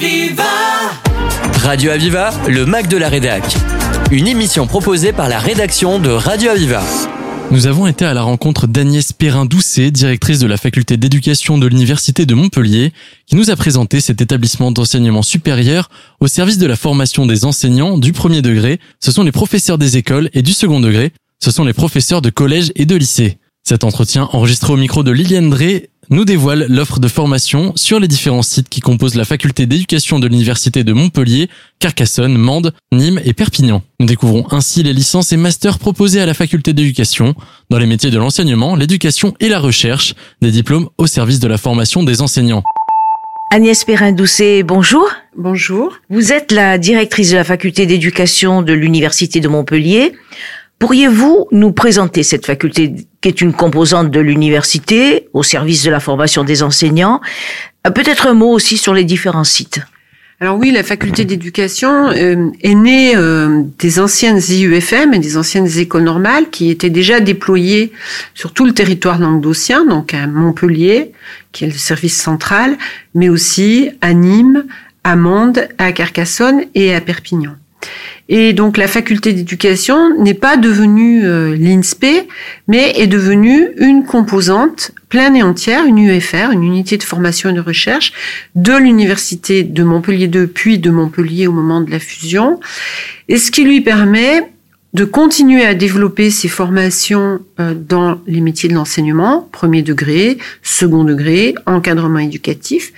Aviva Radio Aviva, le Mac de la Rédac. Une émission proposée par la rédaction de Radio Aviva. Nous avons été à la rencontre d'Agnès Perrin-Doucet, directrice de la faculté d'éducation de l'Université de Montpellier, qui nous a présenté cet établissement d'enseignement supérieur au service de la formation des enseignants du premier degré. Ce sont les professeurs des écoles et du second degré. Ce sont les professeurs de collège et de lycée. Cet entretien, enregistré au micro de Liliane Drey, nous dévoile l'offre de formation sur les différents sites qui composent la faculté d'éducation de l'Université de Montpellier, Carcassonne, Mende, Nîmes et Perpignan. Nous découvrons ainsi les licences et masters proposés à la faculté d'éducation dans les métiers de l'enseignement, l'éducation et la recherche, des diplômes au service de la formation des enseignants. Agnès Perrin-Doucet, bonjour. Bonjour. Vous êtes la directrice de la faculté d'éducation de l'Université de Montpellier. Pourriez-vous nous présenter cette faculté qui est une composante de l'université au service de la formation des enseignants Euh, Peut-être un mot aussi sur les différents sites. Alors oui, la faculté d'éducation euh, est née euh, des anciennes IUFM et des anciennes écoles normales qui étaient déjà déployées sur tout le territoire languedocien, donc à Montpellier, qui est le service central, mais aussi à Nîmes, à Mende, à Carcassonne et à Perpignan. Et donc la faculté d'éducation n'est pas devenue euh, l'INSPE, mais est devenue une composante pleine et entière, une UFR, une unité de formation et de recherche de l'université de Montpellier 2 puis de Montpellier au moment de la fusion, et ce qui lui permet de continuer à développer ses formations euh, dans les métiers de l'enseignement, premier degré, second degré, encadrement éducatif,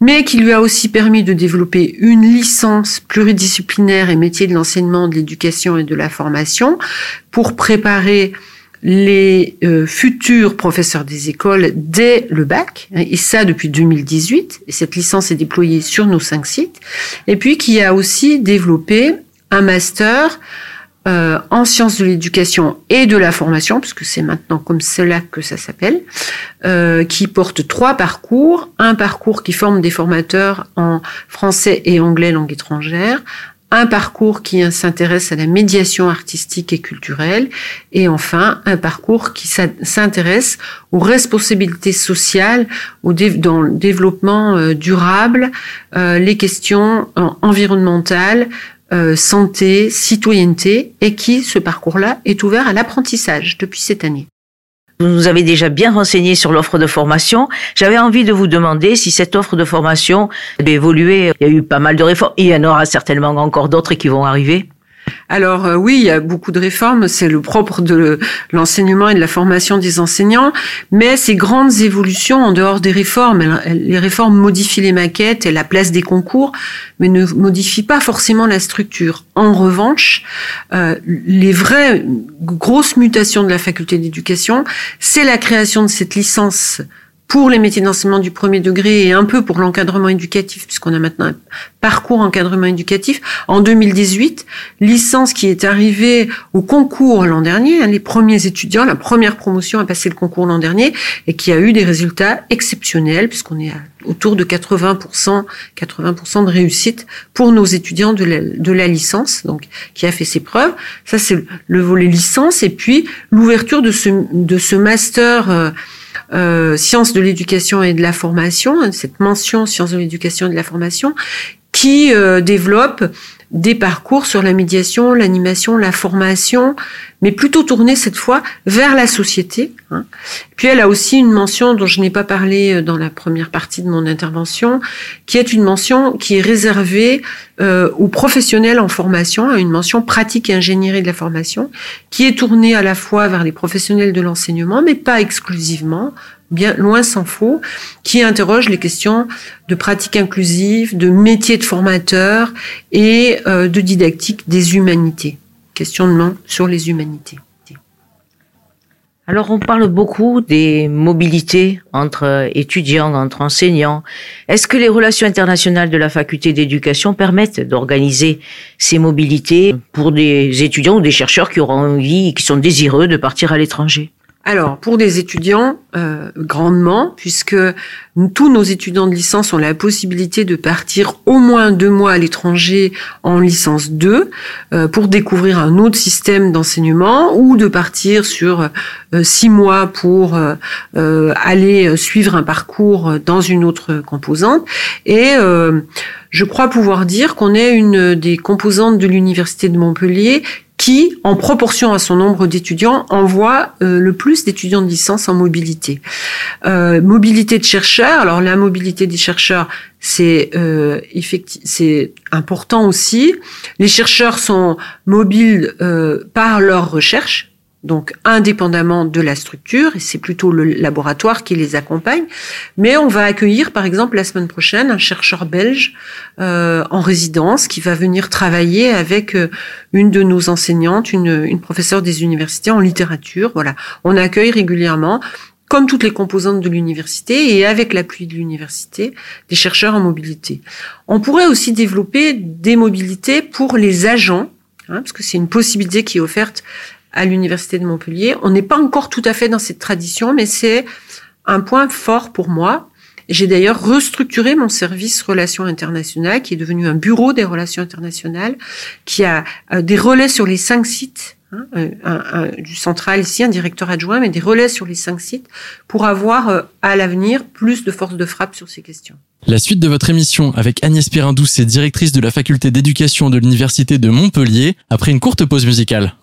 mais qui lui a aussi permis de développer une licence pluridisciplinaire et métiers de l'enseignement, de l'éducation et de la formation pour préparer les euh, futurs professeurs des écoles dès le bac, hein, et ça depuis 2018, et cette licence est déployée sur nos cinq sites, et puis qui a aussi développé un master euh, en sciences de l'éducation et de la formation, puisque c'est maintenant comme cela que ça s'appelle, euh, qui porte trois parcours. Un parcours qui forme des formateurs en français et anglais langue étrangère, un parcours qui s'intéresse à la médiation artistique et culturelle, et enfin un parcours qui s'intéresse aux responsabilités sociales, au dans le développement euh, durable, euh, les questions environnementales, euh, santé, citoyenneté, et qui, ce parcours-là, est ouvert à l'apprentissage depuis cette année. Vous nous avez déjà bien renseigné sur l'offre de formation. J'avais envie de vous demander si cette offre de formation a évolué. Il y a eu pas mal de réformes. Il y en aura certainement encore d'autres qui vont arriver. Alors euh, oui, il y a beaucoup de réformes, c'est le propre de l'enseignement et de la formation des enseignants, mais ces grandes évolutions en dehors des réformes, les réformes modifient les maquettes et la place des concours, mais ne modifient pas forcément la structure. En revanche, euh, les vraies grosses mutations de la faculté d'éducation, c'est la création de cette licence pour les métiers d'enseignement du premier degré et un peu pour l'encadrement éducatif, puisqu'on a maintenant un parcours encadrement éducatif. En 2018, licence qui est arrivée au concours l'an dernier, hein, les premiers étudiants, la première promotion a passé le concours l'an dernier et qui a eu des résultats exceptionnels, puisqu'on est autour de 80%, 80% de réussite pour nos étudiants de la, de la licence, donc qui a fait ses preuves. Ça, c'est le volet licence. Et puis, l'ouverture de ce, de ce master euh, euh, sciences de l'éducation et de la formation, cette mention sciences de l'éducation et de la formation, qui euh, développe des parcours sur la médiation, l'animation, la formation, mais plutôt tournée cette fois vers la société. Hein. Puis elle a aussi une mention dont je n'ai pas parlé euh, dans la première partie de mon intervention, qui est une mention qui est réservée euh, aux professionnels en formation, à une mention pratique et ingénierie de la formation, qui est tournée à la fois vers les professionnels de l'enseignement, mais pas exclusivement, bien loin s'en faut, qui interroge les questions de pratique inclusive, de métier de formateur et euh, de didactique des humanités. Questionnement sur les humanités. Alors on parle beaucoup des mobilités entre étudiants, entre enseignants. Est-ce que les relations internationales de la faculté d'éducation permettent d'organiser ces mobilités pour des étudiants ou des chercheurs qui auront envie, qui sont désireux de partir à l'étranger? Alors, pour des étudiants, euh, grandement, puisque tous nos étudiants de licence ont la possibilité de partir au moins deux mois à l'étranger en licence 2 euh, pour découvrir un autre système d'enseignement ou de partir sur euh, six mois pour aller suivre un parcours dans une autre composante. Et je crois pouvoir dire qu'on est une des composantes de l'université de Montpellier qui, en proportion à son nombre d'étudiants, envoie euh, le plus d'étudiants de licence en mobilité. Euh, mobilité de chercheurs. Alors la mobilité des chercheurs, c'est euh, c'est important aussi. Les chercheurs sont mobiles euh, par leur recherche donc indépendamment de la structure, et c'est plutôt le laboratoire qui les accompagne. Mais on va accueillir, par exemple, la semaine prochaine, un chercheur belge euh, en résidence qui va venir travailler avec euh, une de nos enseignantes, une, une professeure des universités en littérature. Voilà, on accueille régulièrement comme toutes les composantes de l'université et avec l'appui de l'université, des chercheurs en mobilité. On pourrait aussi développer des mobilités pour les agents, hein, parce que c'est une possibilité qui est offerte à l'université de Montpellier. On n'est pas encore tout à fait dans cette tradition, mais c'est un point fort pour moi. J'ai d'ailleurs restructuré mon service relations internationales, qui est devenu un bureau des relations internationales, qui a euh, des relais sur les cinq sites hein, un, du central ici, un directeur adjoint, mais des relais sur les cinq sites pour avoir euh, à l'avenir plus de force de frappe sur ces questions. La suite de votre émission avec Agnès Perrin-Douce, directrice de la faculté d'éducation de l'université de Montpellier, après une courte pause musicale.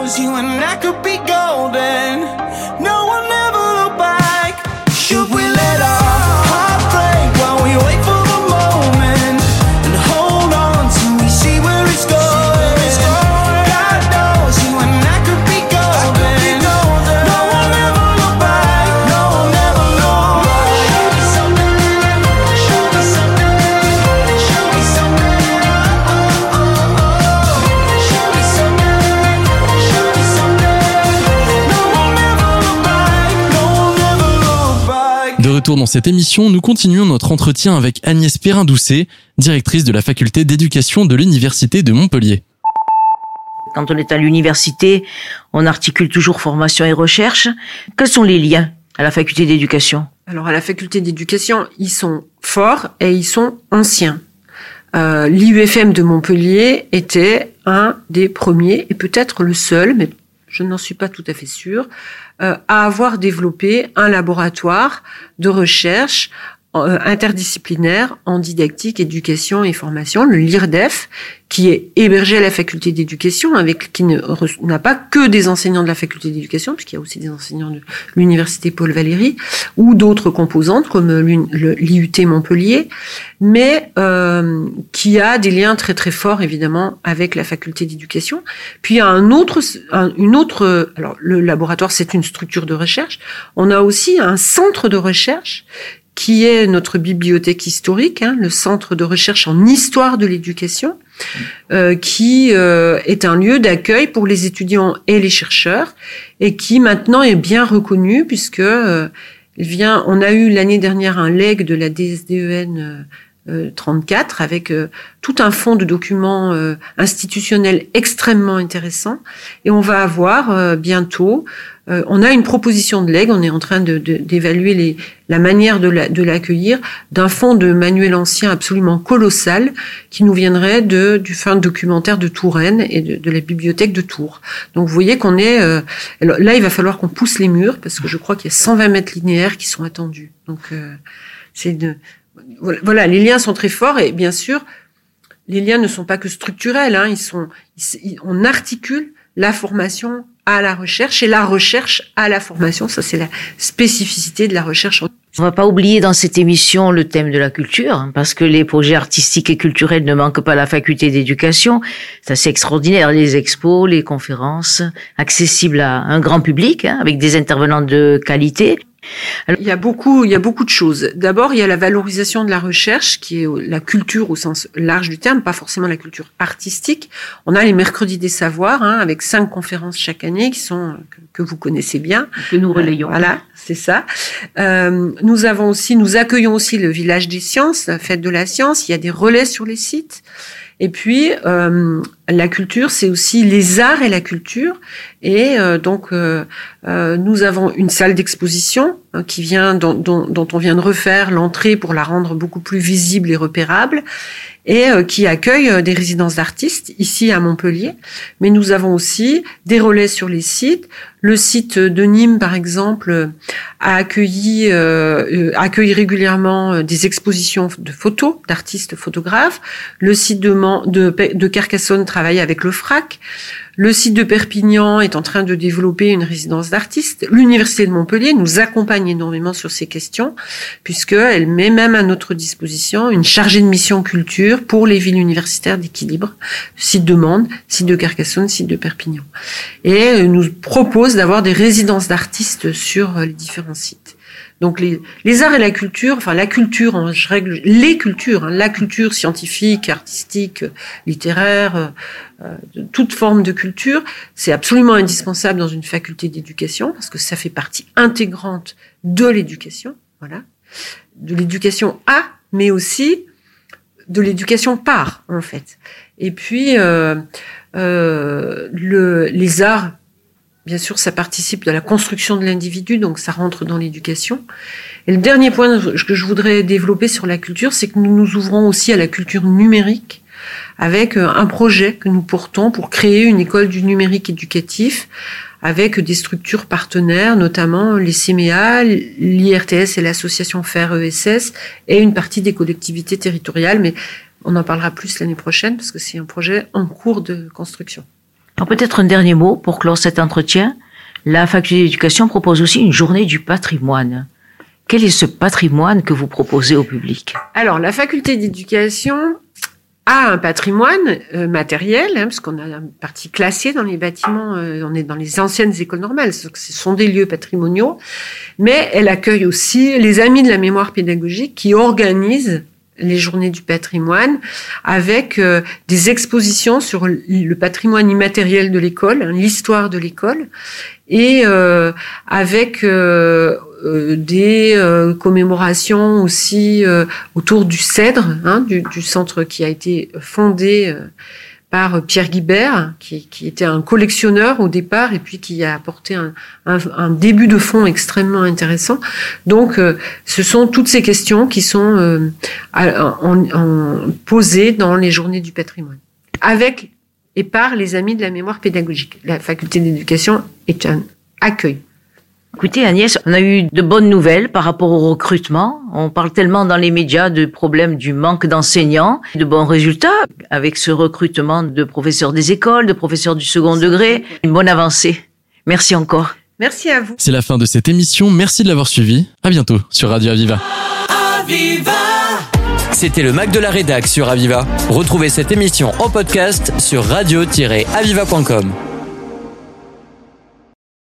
Knows you and I could be golden. Dans cette émission, nous continuons notre entretien avec Agnès Perrin-Doucet, directrice de la faculté d'éducation de l'Université de Montpellier. Quand on est à l'université, on articule toujours formation et recherche. Quels sont les liens à la faculté d'éducation? Alors à la faculté d'éducation, ils sont forts et ils sont anciens. Euh, L'IUFM de Montpellier était un des premiers et peut-être le seul, mais je n'en suis pas tout à fait sûre, euh, à avoir développé un laboratoire de recherche interdisciplinaire en didactique, éducation et formation, le LIRDEF, qui est hébergé à la faculté d'éducation, avec qui n'a pas que des enseignants de la faculté d'éducation, puisqu'il y a aussi des enseignants de l'université Paul Valéry, ou d'autres composantes comme l'IUT Montpellier, mais euh, qui a des liens très très forts évidemment avec la faculté d'éducation. Puis il y a un autre, une autre, alors le laboratoire c'est une structure de recherche. On a aussi un centre de recherche qui est notre bibliothèque historique, hein, le centre de recherche en histoire de l'éducation, euh, qui euh, est un lieu d'accueil pour les étudiants et les chercheurs, et qui maintenant est bien reconnu puisque euh, vient. On a eu l'année dernière un leg de la DSDEN 34 avec tout un fonds de documents institutionnels extrêmement intéressants, et on va avoir bientôt euh, on a une proposition de legs, on est en train d'évaluer de, la manière de l'accueillir d'un fonds de manuel ancien absolument colossal qui nous viendrait de, du fin documentaire de Touraine et de, la bibliothèque de Tours. Donc vous voyez qu'on est... Euh, là, il va falloir qu'on pousse les murs parce que je crois qu'il y a 120 mètres linéaires qui sont attendus. Donc euh, c'est de... Voilà, les liens sont très forts et bien sûr, les liens ne sont pas que structurels, hein, ils sont, on articule la formation à la recherche et la recherche à la formation. Ça, c'est la spécificité de la recherche. On va pas oublier dans cette émission le thème de la culture, hein, parce que les projets artistiques et culturels ne manquent pas à la faculté d'éducation. C'est assez extraordinaire, les expos, les conférences, accessibles à un grand public, hein, avec des intervenants de qualité il y a beaucoup, il y a beaucoup de choses. D'abord, il y a la valorisation de la recherche, qui est la culture au sens large du terme, pas forcément la culture artistique. On a les mercredis des savoirs, hein, avec cinq conférences chaque année qui sont que, vous connaissez bien, que nous relayons. voilà, c'est ça. Euh, nous avons aussi, nous accueillons aussi le village des sciences, la fête de la science. Il y a des relais sur les sites. Et puis, euh, la culture, c'est aussi les arts et la culture. Et euh, donc, euh, euh, nous avons une salle d'exposition hein, qui vient, dont, dont, dont, on vient de refaire l'entrée pour la rendre beaucoup plus visible et repérable et euh, qui accueille euh, des résidences d'artistes ici à Montpellier. Mais nous avons aussi des relais sur les sites. Le site de Nîmes, par exemple, a accueilli, euh, accueille régulièrement des expositions de photos d'artistes photographes. Le site de, de, de Carcassonne travaille avec le FRAC. Le site de Perpignan est en train de développer une résidence d'artistes. L'Université de Montpellier nous accompagne énormément sur ces questions, puisqu'elle met même à notre disposition une chargée de mission culture pour les villes universitaires d'équilibre, site de Mende, site de Carcassonne, site de Perpignan. Et nous propose d'avoir des résidences d'artistes sur les différents sites. Donc les, les, arts et la culture, enfin la culture, en, je règle les cultures, hein, la culture scientifique, artistique, littéraire, euh, euh, toute forme de culture, c'est absolument indispensable dans une faculté d'éducation parce que ça fait partie intégrante de l'éducation, voilà, de l'éducation à, mais aussi de l'éducation par en fait. Et puis euh, euh le, les arts Bien sûr, ça participe de la construction de l'individu, donc ça rentre dans l'éducation. Et le dernier point que je voudrais développer sur la culture, c'est que nous nous ouvrons aussi à la culture numérique avec euh, un projet que nous portons pour créer une école du numérique éducatif avec des structures partenaires, notamment les CMEA, l'IRTS et l'association FAIR ESS et une partie des collectivités territoriales, mais on en parlera plus l'année prochaine parce que c'est un projet en cours de construction peut-être un dernier mot pour clore cet entretien. La faculté d'éducation propose aussi une journée du patrimoine. Quel est ce patrimoine que vous proposez au public? Alors, la faculté d'éducation a un patrimoine euh, matériel, hein, parce qu'on a une partie classée dans les bâtiments, euh, on est dans les anciennes écoles normales, ce sont des lieux patrimoniaux, mais elle accueille aussi les amis de la mémoire pédagogique qui organisent les journées du patrimoine avec euh, des expositions sur le patrimoine immatériel de l'école, hein, l'histoire de l'école, et euh, avec euh, des commémorations aussi autour du Cèdre, hein, du, centre qui a été fondé par Pierre Guibert, qui, était un collectionneur au départ et puis qui a apporté un, début de fond extrêmement intéressant. Donc, euh, ce sont toutes ces questions qui sont euh, posées dans les journées du patrimoine, avec et par les amis de la mémoire pédagogique. La faculté d'éducation est un accueil Écoutez Agnès, on a eu de bonnes nouvelles par rapport au recrutement. On parle tellement dans les médias de problèmes du manque d'enseignants, de bons résultats avec ce recrutement de professeurs des écoles, de professeurs du second degré. Une bonne avancée. Merci encore. Merci à vous. C'est la fin de cette émission. Merci de l'avoir suivi. À bientôt sur Radio Aviva. Aviva C'était le Mac de la Rédac sur Aviva. Retrouvez cette émission en podcast sur radio-aviva.com.